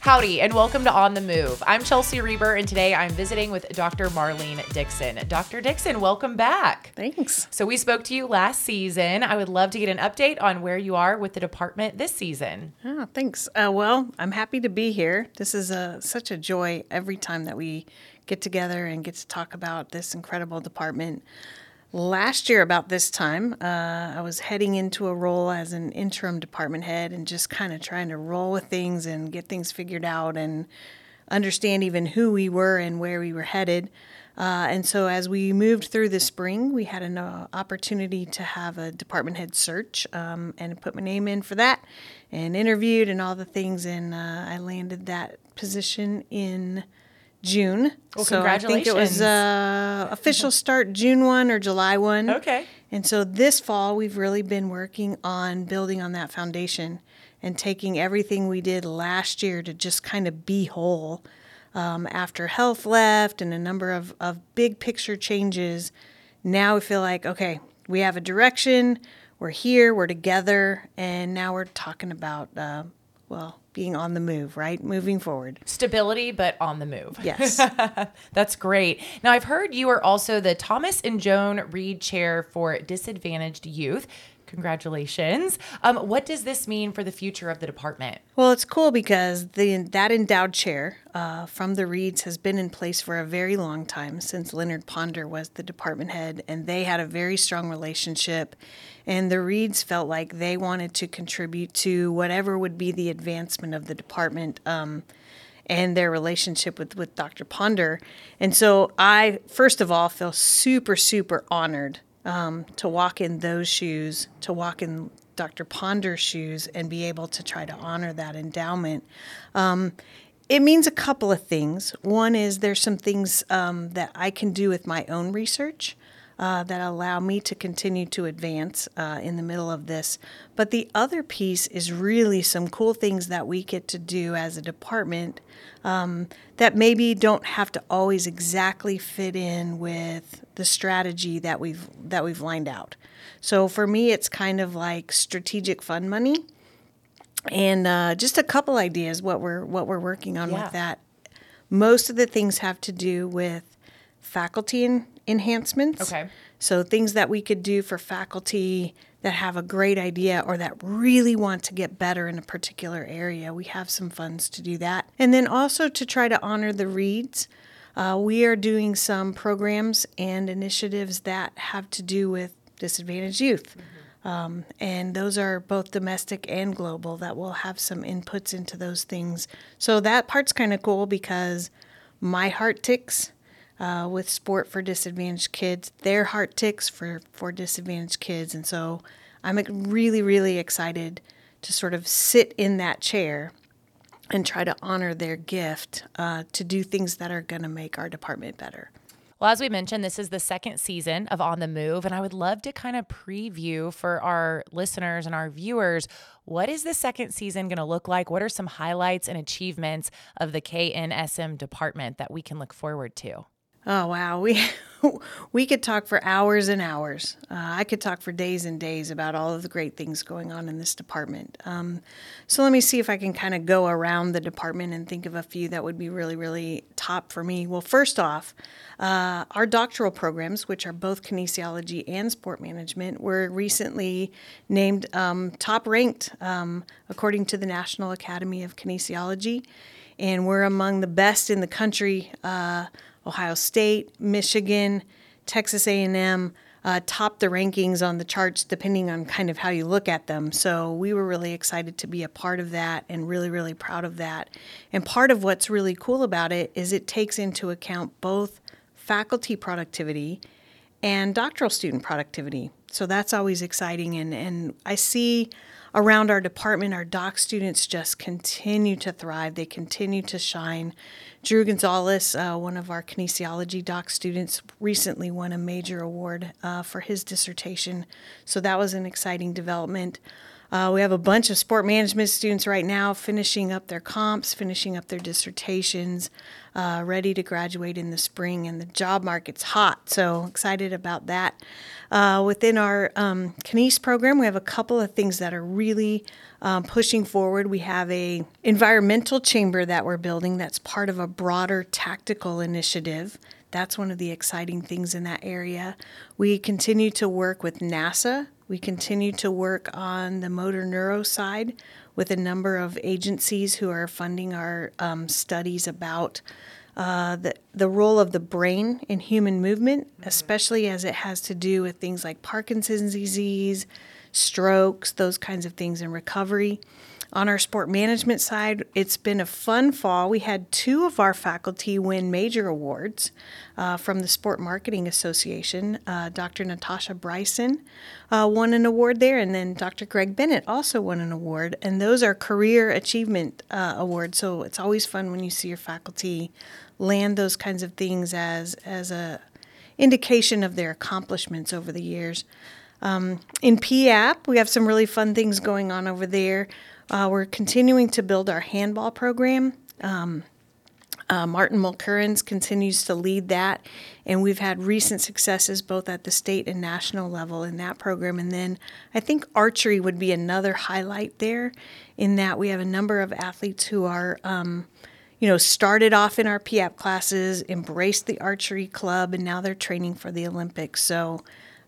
Howdy, and welcome to On the Move. I'm Chelsea Reber, and today I'm visiting with Dr. Marlene Dixon. Dr. Dixon, welcome back. Thanks. So, we spoke to you last season. I would love to get an update on where you are with the department this season. Oh, thanks. Uh, well, I'm happy to be here. This is a, such a joy every time that we get together and get to talk about this incredible department. Last year, about this time, uh, I was heading into a role as an interim department head and just kind of trying to roll with things and get things figured out and understand even who we were and where we were headed. Uh, and so, as we moved through the spring, we had an uh, opportunity to have a department head search um, and put my name in for that and interviewed and all the things. And uh, I landed that position in June. Well, so I think it was uh, official start June 1 or July 1. Okay. And so this fall, we've really been working on building on that foundation and taking everything we did last year to just kind of be whole. Um, after health left and a number of, of big picture changes, now we feel like, okay, we have a direction, we're here, we're together, and now we're talking about, uh, well, being on the move, right? Moving forward. Stability, but on the move. Yes. That's great. Now, I've heard you are also the Thomas and Joan Reed Chair for Disadvantaged Youth. Congratulations. Um, what does this mean for the future of the department? Well, it's cool because the that endowed chair uh, from the Reeds has been in place for a very long time since Leonard Ponder was the department head, and they had a very strong relationship. And the Reeds felt like they wanted to contribute to whatever would be the advancement of the department. Um, and their relationship with, with Dr. Ponder. And so I, first of all, feel super, super honored um, to walk in those shoes, to walk in Dr. Ponder's shoes, and be able to try to honor that endowment. Um, it means a couple of things. One is there's some things um, that I can do with my own research. Uh, that allow me to continue to advance uh, in the middle of this. But the other piece is really some cool things that we get to do as a department um, that maybe don't have to always exactly fit in with the strategy that we've that we've lined out. So for me, it's kind of like strategic fund money, and uh, just a couple ideas what we're what we're working on Yeah. with that. Most of the things have to do with faculty en- enhancements. Okay. So things that we could do for faculty that have a great idea or that really want to get better in a particular area, we have some funds to do that. And then also to try to honor the Reeds. Uh, we are doing some programs and initiatives that have to do with disadvantaged youth. Um, and those are both domestic and global that will have some inputs into those things. So that part's kind of cool because my heart ticks uh, with sport for disadvantaged kids. Their heart ticks for for disadvantaged kids, and so I'm really really excited to sort of sit in that chair and try to honor their gift uh, to do things that are going to make our department better. Well, as we mentioned, this is the second season of On the Move, and I would love to kind of preview for our listeners and our viewers what is the second season going to look like? What are some highlights and achievements of the KNSM department that we can look forward to? Oh wow, we we could talk for hours and hours. Uh, I could talk for days and days about all of the great things going on in this department. Um, so let me see if I can kind of go around the department and think of a few that would be really, really top for me. Well, first off, uh, our doctoral programs, which are both kinesiology and sport management, were recently named um, top ranked um, according to the National Academy of Kinesiology, and we're among the best in the country. Uh, Ohio State, Michigan, Texas A&M uh, topped the rankings on the charts depending on kind of how you look at them. So we were really excited to be a part of that and really, really proud of that. And part of what's really cool about it is it takes into account both faculty productivity and doctoral student productivity. So that's always exciting. And, and I see around our department, our doc students just continue to thrive. They continue to shine. Drew Gonzalez, uh, one of our kinesiology doc students, recently won a major award uh, for his dissertation. So that was an exciting development. Uh, we have a bunch of sport management students right now finishing up their comps, finishing up their dissertations, uh, ready to graduate in the spring, and the job market's hot. So excited about that. Uh, within our um, Kines program, we have a couple of things that are really um, pushing forward. We have a environmental chamber that we're building that's part of a broader tactical initiative that's one of the exciting things in that area. We continue to work with NASA. We continue to work on the motor neuro side with a number of agencies who are funding our um, studies about uh, the, the role of the brain in human movement, especially as it has to do with things like Parkinson's disease, strokes, those kinds of things in recovery. On our sport management side, it's been a fun fall. We had two of our faculty win major awards uh, from the Sport Marketing Association. Uh, Dr. Natasha Brison uh, won an award there, and then Dr. Greg Bennett also won an award. And those are career achievement uh, awards. So it's always fun when you see your faculty land those kinds of things as as a indication of their accomplishments over the years. Um, in PAP, we have some really fun things going on over there. Uh, we're continuing to build our handball program. Um, uh, Martin Mulkerins continues to lead that, and we've had recent successes both at the state and national level in that program. And then I think archery would be another highlight there, in that we have a number of athletes who are, um, you know, started off in our PAP classes, embraced the archery club, and now they're training for the Olympics. So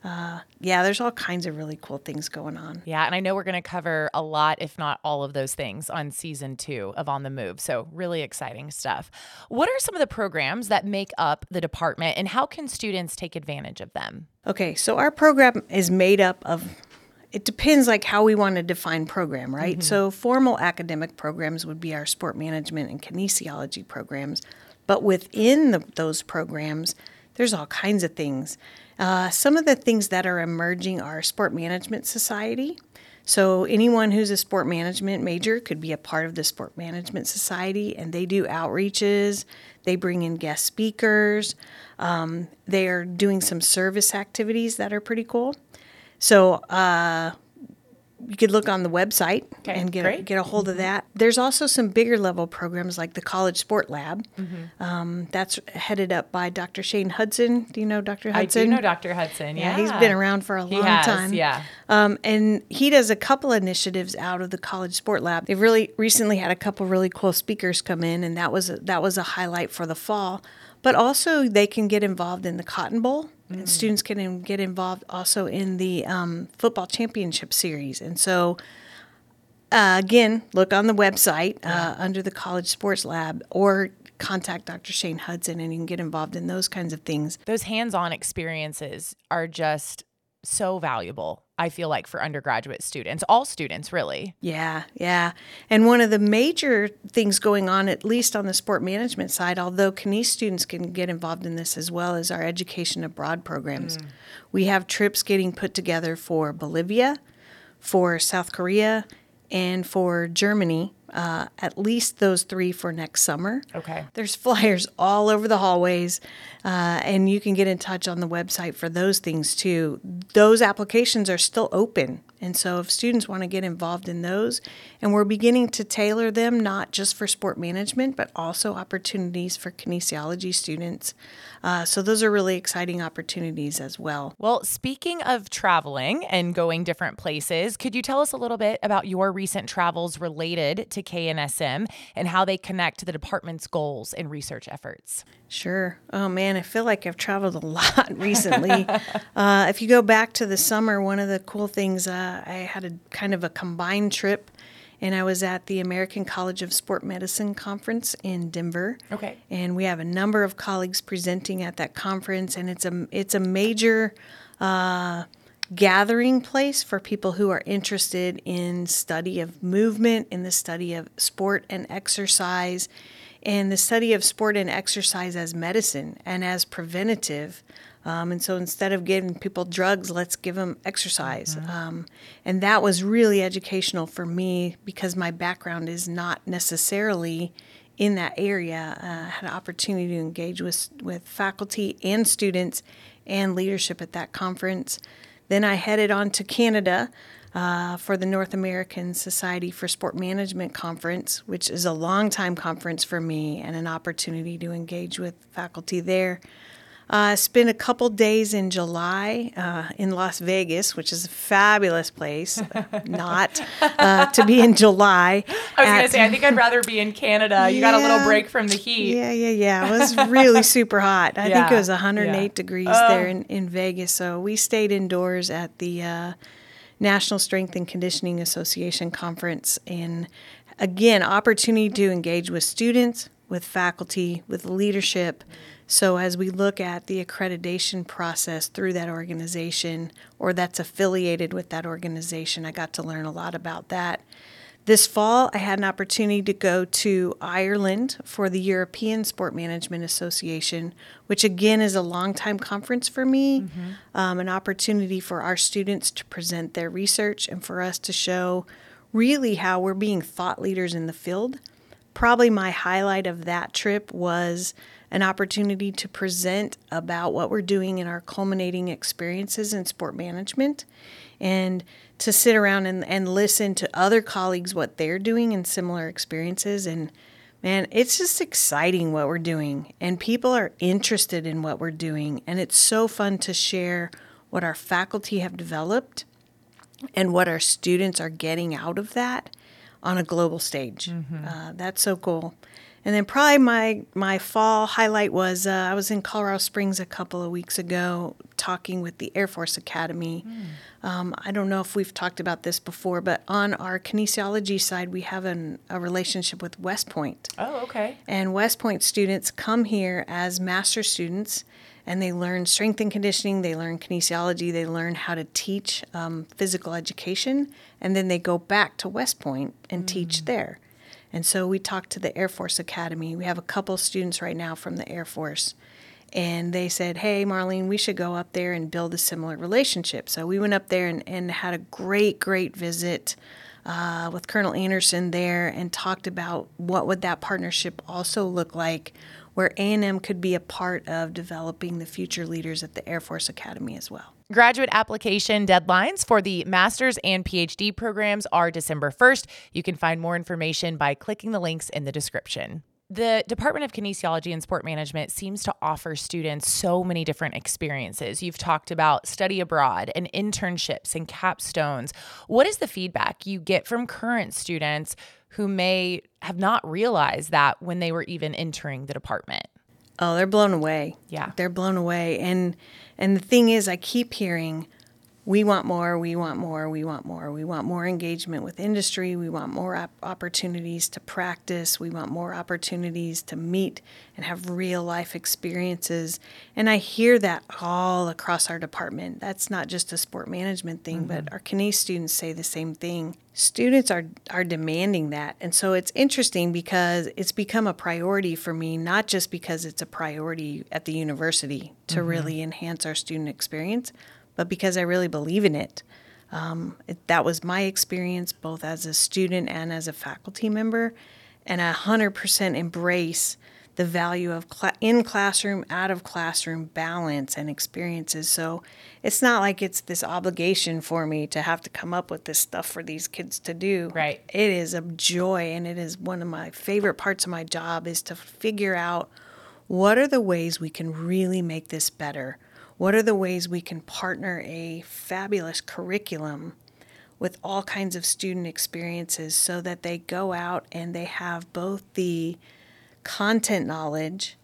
uh, yeah, there's all kinds of really cool things going on. Yeah, and I know we're going to cover a lot, if not all of those things, on season two of On the Move. So, really exciting stuff. What are some of the programs that make up the department, and how can students take advantage of them? Okay, so our program is made up of it depends like how we want to define program, right? Mm-hmm. So formal academic programs would be our sport management and kinesiology programs, but within the, those programs, there's all kinds of things. Uh, some of the things that are emerging are Sport Management Society. So, anyone who's a sport management major could be a part of the Sport Management Society, and they do outreaches, they bring in guest speakers, um, they are doing some service activities that are pretty cool. So, uh, you could look on the website okay, and get a, get a hold of that. There's also some bigger level programs like the College Sport Lab. Mm-hmm. Um, that's headed up by Dr. Shane Hudson. Do you know Dr. Hudson? I do know Dr. Hudson. Yeah, yeah he's been around for a long has, time. Yeah, um, and he does a couple initiatives out of the College Sport Lab. They've really recently had a couple really cool speakers come in, and that was a, that was a highlight for the fall. But also, they can get involved in the Cotton Bowl and students can get involved also in the um, football championship series. And so, uh, again, look on the website uh, under the College Sports Lab or contact Dr. Shane Hudson and you can get involved in those kinds of things. Those hands on experiences are just so valuable, I feel like, for undergraduate students, all students, really. Yeah, yeah. And one of the major things going on, at least on the sport management side, although Kines students can get involved in this as well, is our education abroad programs. Mm. We have trips getting put together for Bolivia, for South Korea, and for Germany uh, at least those three for next summer. Okay. There's flyers all over the hallways, uh, and you can get in touch on the website for those things too. Those applications are still open. And so, if students want to get involved in those, and we're beginning to tailor them not just for sport management, but also opportunities for kinesiology students. Uh, so, those are really exciting opportunities as well. Well, speaking of traveling and going different places, could you tell us a little bit about your recent travels related to KNSM and how they connect to the department's goals and research efforts? Sure. Oh man, I feel like I've traveled a lot recently. uh, if you go back to the summer, one of the cool things uh, I had a kind of a combined trip, and I was at the American College of Sport Medicine conference in Denver. Okay. And we have a number of colleagues presenting at that conference, and it's a it's a major. Uh, gathering place for people who are interested in study of movement in the study of sport and exercise and the study of sport and exercise as medicine and as preventative. Um, and so instead of giving people drugs, let's give them exercise. Mm-hmm. Um, and that was really educational for me because my background is not necessarily in that area. Uh, I had an opportunity to engage with, with faculty and students and leadership at that conference. Then I headed on to Canada uh, for the North American Society for Sport Management Conference, which is a long time conference for me and an opportunity to engage with faculty there. Uh, spent a couple days in July uh, in Las Vegas, which is a fabulous place. Not uh, to be in July. I was going to say, I think I'd rather be in Canada. You got a little break from the heat. Yeah, yeah, yeah. It was really super hot. I yeah, think it was 108 yeah. degrees there in, in Vegas. So we stayed indoors at the uh, National Strength and Conditioning Association conference. And again, opportunity to engage with students, with faculty, with leadership. So, as we look at the accreditation process through that organization or that's affiliated with that organization, I got to learn a lot about that. This fall, I had an opportunity to go to Ireland for the European Sport Management Association, which again is a long time conference for me, mm-hmm. um, an opportunity for our students to present their research and for us to show really how we're being thought leaders in the field. Probably my highlight of that trip was an opportunity to present about what we're doing in our culminating experiences in sport management and to sit around and, and listen to other colleagues what they're doing in similar experiences. And man it's just exciting what we're doing and people are interested in what we're doing. And it's so fun to share what our faculty have developed and what our students are getting out of that on a global stage mm-hmm. uh, that's so cool and then probably my my fall highlight was uh, I was in Colorado Springs a couple of weeks ago talking with the Air Force Academy. Mm. Um, I don't know if we've talked about this before, but on our kinesiology side, we have an, a relationship with West Point. Oh, okay. And West Point students come here as master students and they learn strength and conditioning, they learn kinesiology, they learn how to teach um, physical education, and then they go back to West Point and mm. teach there. And so we talked to the Air Force Academy. We have a couple students right now from the Air Force. And they said, Hey, Marlene, we should go up there and build a similar relationship. So we went up there and, and had a great, great visit uh, with Colonel Anderson there and talked about what would that partnership also look like where A&M could be a part of developing the future leaders at the Air Force Academy as well. Graduate application deadlines for the master's and PhD programs are December 1st. You can find more information by clicking the links in the description. The Department of Kinesiology and Sport Management seems to offer students so many different experiences. You've talked about study abroad and internships and capstones. What is the feedback you get from current students who may have not realized that when they were even entering the department? Oh, they're blown away. Yeah. They're blown away. And and the thing is I keep hearing we want more, we want more, we want more. We want more engagement with industry. We want more op- opportunities to practice. We want more opportunities to meet and have real life experiences. And I hear that all across our department. That's not just a sport management thing, mm-hmm. but our Kines students say the same thing. Students are, are demanding that. And so it's interesting because it's become a priority for me, not just because it's a priority at the university to mm-hmm. really enhance our student experience but because I really believe in it. Um, it that was my experience both as a student and as a faculty member, and I 100% embrace the value of cl- in classroom, out of classroom balance and experiences. So it's not like it's this obligation for me to have to come up with this stuff for these kids to do. Right. It is a joy, and it is one of my favorite parts of my job is to figure out what are the ways we can really make this better what are the ways we can partner a fabulous curriculum with all kinds of student experiences so that they go out and they have both the content knowledge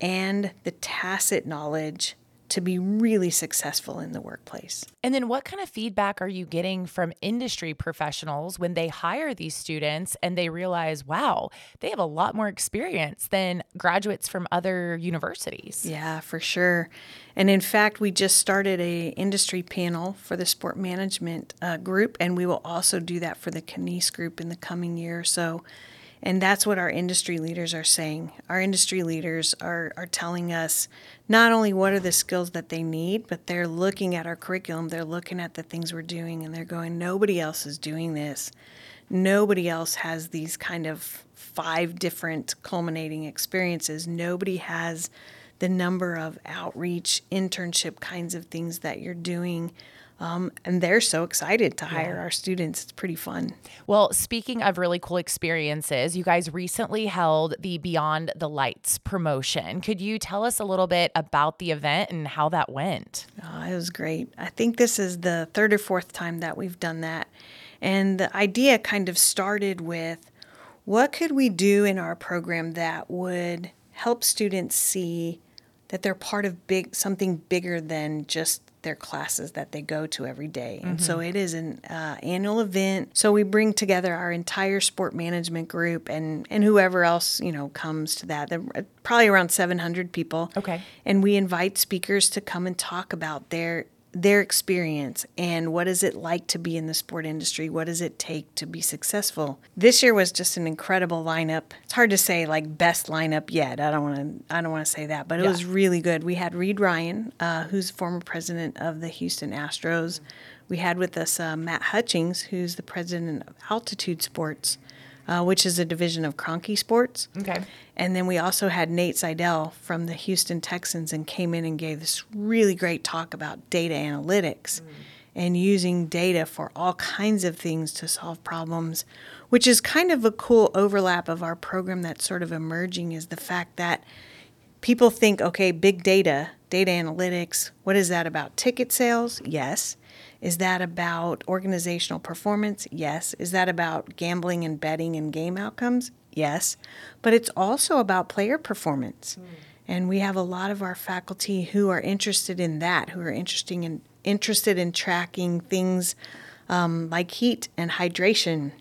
and the tacit knowledge to be really successful in the workplace. And then what kind of feedback are you getting from industry professionals when they hire these students and they realize, wow, they have a lot more experience than graduates from other universities? Yeah, for sure. And in fact, we just started a industry panel for the sport management uh, group, and we will also do that for the Kines group in the coming year. So and that's what our industry leaders are saying. Our industry leaders are, are telling us not only what are the skills that they need, but they're looking at our curriculum, they're looking at the things we're doing, and they're going, nobody else is doing this. Nobody else has these kind of five different culminating experiences. Nobody has the number of outreach, internship kinds of things that you're doing Um, and they're so excited to hire our students. It's pretty fun. Well, speaking of really cool experiences, you guys recently held the Beyond the Lights promotion. Could you tell us a little bit about the event and how that went? Oh, it was great. I think this is the third or fourth time that we've done that. And the idea kind of started with what could we do in our program that would help students see that they're part of big something bigger than just their classes that they go to every day. And so it is an uh, annual event. So we bring together our entire sport management group and and whoever else you know comes to that. There are probably around 700 people. Okay. And we invite speakers to come and talk about their their experience and what is it like to be in the sport industry? What does it take to be successful? This year was just an incredible lineup. It's hard to say like best lineup yet. I don't want to I don't want to say that, but it Yeah. was really good. We had Reid Ryan, uh, who's former president of the Houston Astros. We had with us uh, Matt Hutchings, who's the president of Altitude Sports, uh, which is a division of Kroenke Sports. Okay. And then we also had Nate Seidel from the Houston Texans and came in and gave this really great talk about data analytics and using data for all kinds of things to solve problems, which is kind of a cool overlap of our program that's sort of emerging is the fact that people think, okay, big data, data analytics, what is that about? Ticket sales? Yes. Is that about organizational performance? Yes. Is that about gambling and betting and game outcomes? Yes. But it's also about player performance. And we have a lot of our faculty who are interested in that, who are interesting in, interested in tracking things um, like heat and hydration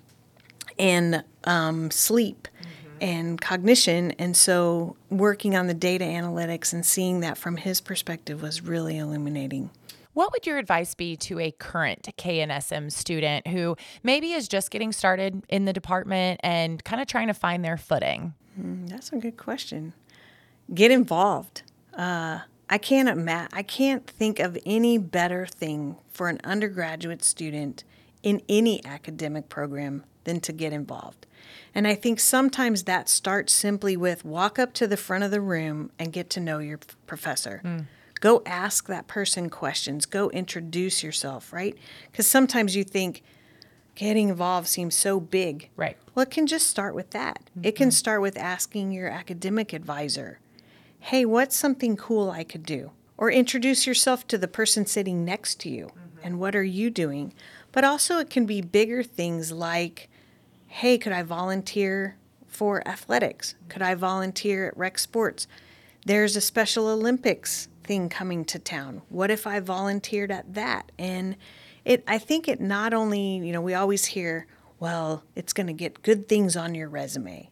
and um, sleep and cognition. And so, working on the data analytics and seeing that from his perspective was really illuminating. What would your advice be to a current KNSM student who maybe is just getting started in the department and kind of trying to find their footing? That's a good question. Get involved. Uh, I can't ima- I can't think of any better thing for an undergraduate student in any academic program than to get involved. And I think sometimes that starts simply with walk up to the front of the room and get to know your professor. Go ask that person questions. Go introduce yourself, right? Because sometimes you think getting involved seems so big. Right. Well, it can just start with that. It can mm-hmm. start with asking your academic advisor, hey, what's something cool I could do? Or introduce yourself to the person sitting next to you mm-hmm. and what are you doing? But also, it can be bigger things like, hey, could I volunteer for athletics? Mm-hmm. Could I volunteer at rec sports? There's a Special Olympics thing coming to town. What if I volunteered at that? And it I think it not only, you know, we always hear, well, it's going to get good things on your resume.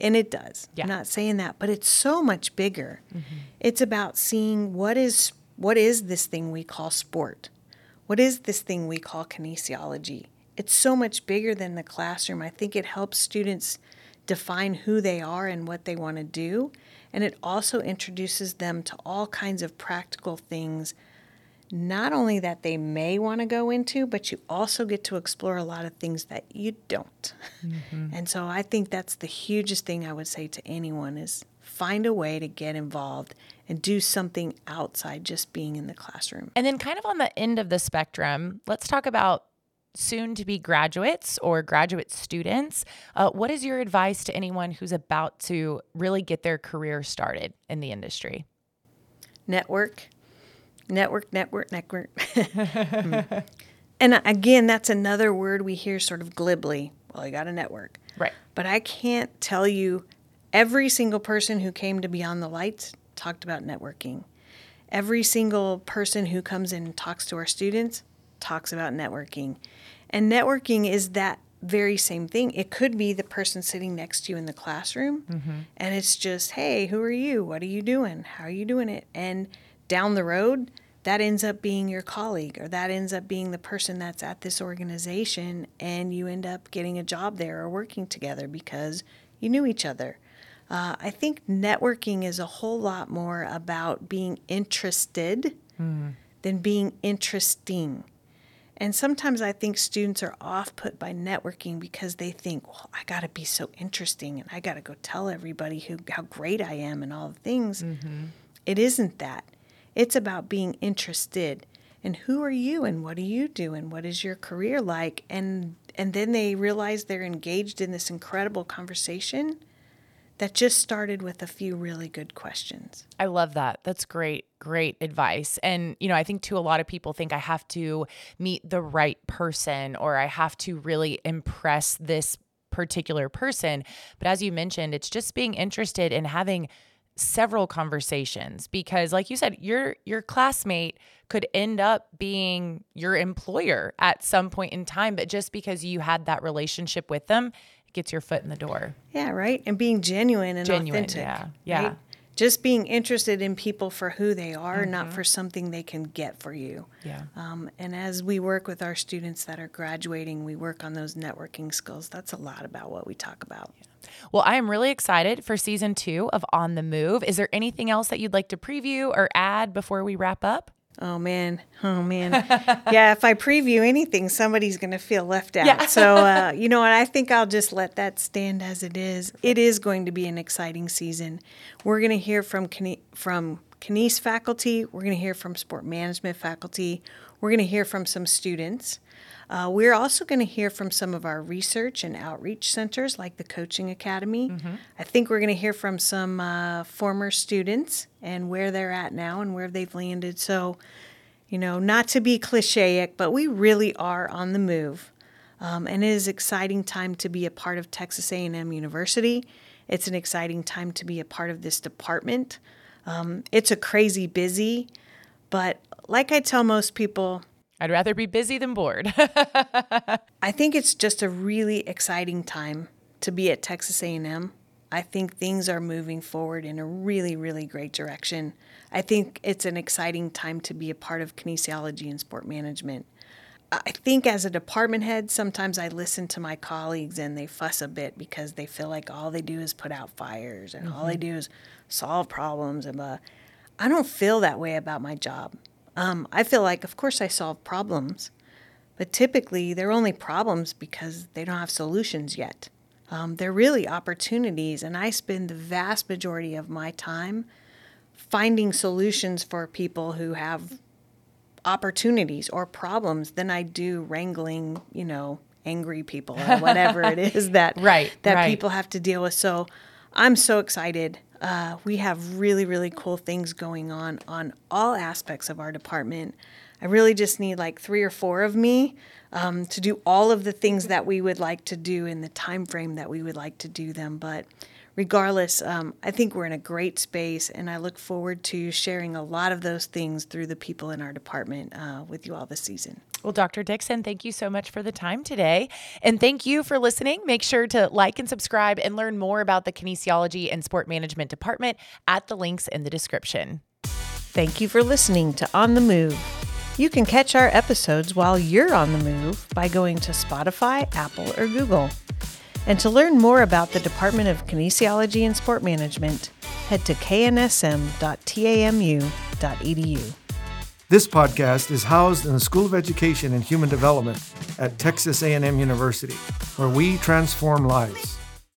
And it does. Yeah. I'm not saying that, but it's so much bigger. Mm-hmm. It's about seeing what is what is this thing we call sport? What is this thing we call kinesiology? It's so much bigger than the classroom. I think it helps students define who they are and what they want to do. And it also introduces them to all kinds of practical things, not only that they may want to go into, but you also get to explore a lot of things that you don't. Mm-hmm. And so I think that's the hugest thing I would say to anyone is find a way to get involved and do something outside just being in the classroom. And then, kind of on the end of the spectrum, let's talk about soon to be graduates or graduate students. Uh, what is your advice to anyone who's about to really get their career started in the industry? network, network, network, network. Hmm. and again, that's another word we hear sort of glibly. Well, you got a network. Right. But I can't tell you every single person who came to Beyond the Lights talked about networking. Every single person who comes in and talks to our students talks about networking. And networking is that very same thing. It could be the person sitting next to you in the classroom, and it's just, hey, who are you? What are you doing? How are you doing it? And down the road, that ends up being your colleague, or that ends up being the person that's at this organization, and you end up getting a job there or working together because you knew each other. Uh, I think networking is a whole lot more about being interested than being interesting. And sometimes I think students are off put by networking because they think, well, I got to be so interesting and I got to go tell everybody who how great I am and all the things. Mm-hmm. It isn't that. It's about being interested. and who are you and what do you do and what is your career like and and then they realize they're engaged in this incredible conversation that just started with a few really good questions. I love that. That's great, great advice. And, you know, I think too, a lot of people think I have to meet the right person or I have to really impress this particular person. But as you mentioned, it's just being interested in having several conversations because like you said your your classmate could end up being your employer at some point in time but just because you had that relationship with them gets your foot in the door yeah right and being genuine and genuine authentic yeah yeah right? just being interested in people for who they are mm-hmm. not for something they can get for you yeah um, and as we work with our students that are graduating we work on those networking skills that's a lot about what we talk about yeah. Well, I am really excited for season two of On the Move. Is there anything else that you'd like to preview or add before we wrap up? Oh man, oh man, yeah. If I preview anything, somebody's going to feel left out. Yeah. so uh, you know what? I think I'll just let that stand as it is. It is going to be an exciting season. We're going to hear from from Kines faculty. We're going to hear from sport management faculty. We're going to hear from some students. Uh, we're also going to hear from some of our research and outreach centers like the Coaching Academy. Mm-hmm. I think we're going to hear from some uh, former students and where they're at now and where they've landed. So, you know, not to be clichéic, but we really are on the move. Um, and it is exciting time to be a part of Texas A&M University. It's an exciting time to be a part of this department. Um, it's a crazy busy, but like I tell most people, I'd rather be busy than bored. I think it's just a really exciting time to be at Texas A&M. I think things are moving forward in a really, really great direction. I think it's an exciting time to be a part of kinesiology and sport management. I think as a department head, sometimes I listen to my colleagues and they fuss a bit because they feel like all they do is put out fires and mm-hmm. all they mm-hmm. do is solve problems. And uh, I don't feel that way about my job. Um, I feel like, of course, I solve problems, but typically they're only problems because they don't have solutions yet. Um, they're really opportunities, and I spend the vast majority of my time finding solutions for people who have opportunities or problems than I do wrangling, you know, angry people or whatever it is that right, that right. people have to deal with. So I'm so excited uh, we have really, really cool things going on on all aspects of our department. I really just need like three or four of me um, to do all of the things that we would like to do in the time frame that we would like to do them. But regardless, um, I think we're in a great space, and I look forward to sharing a lot of those things through the people in our department uh, with you all this season. Well, Dr. Dixon, thank you so much for the time today. And thank you for listening. Make sure to like and subscribe and learn more about the Kinesiology and Sport Management Department at the links in the description. Thank you for listening to On the Move. You can catch our episodes while you're on the move by going to Spotify, Apple, or Google. And to learn more about the Department of Kinesiology and Sport Management, head to knsm.tamu.edu. This podcast is housed in the School of Education and Human Development at Texas A&M University, where we transform lives.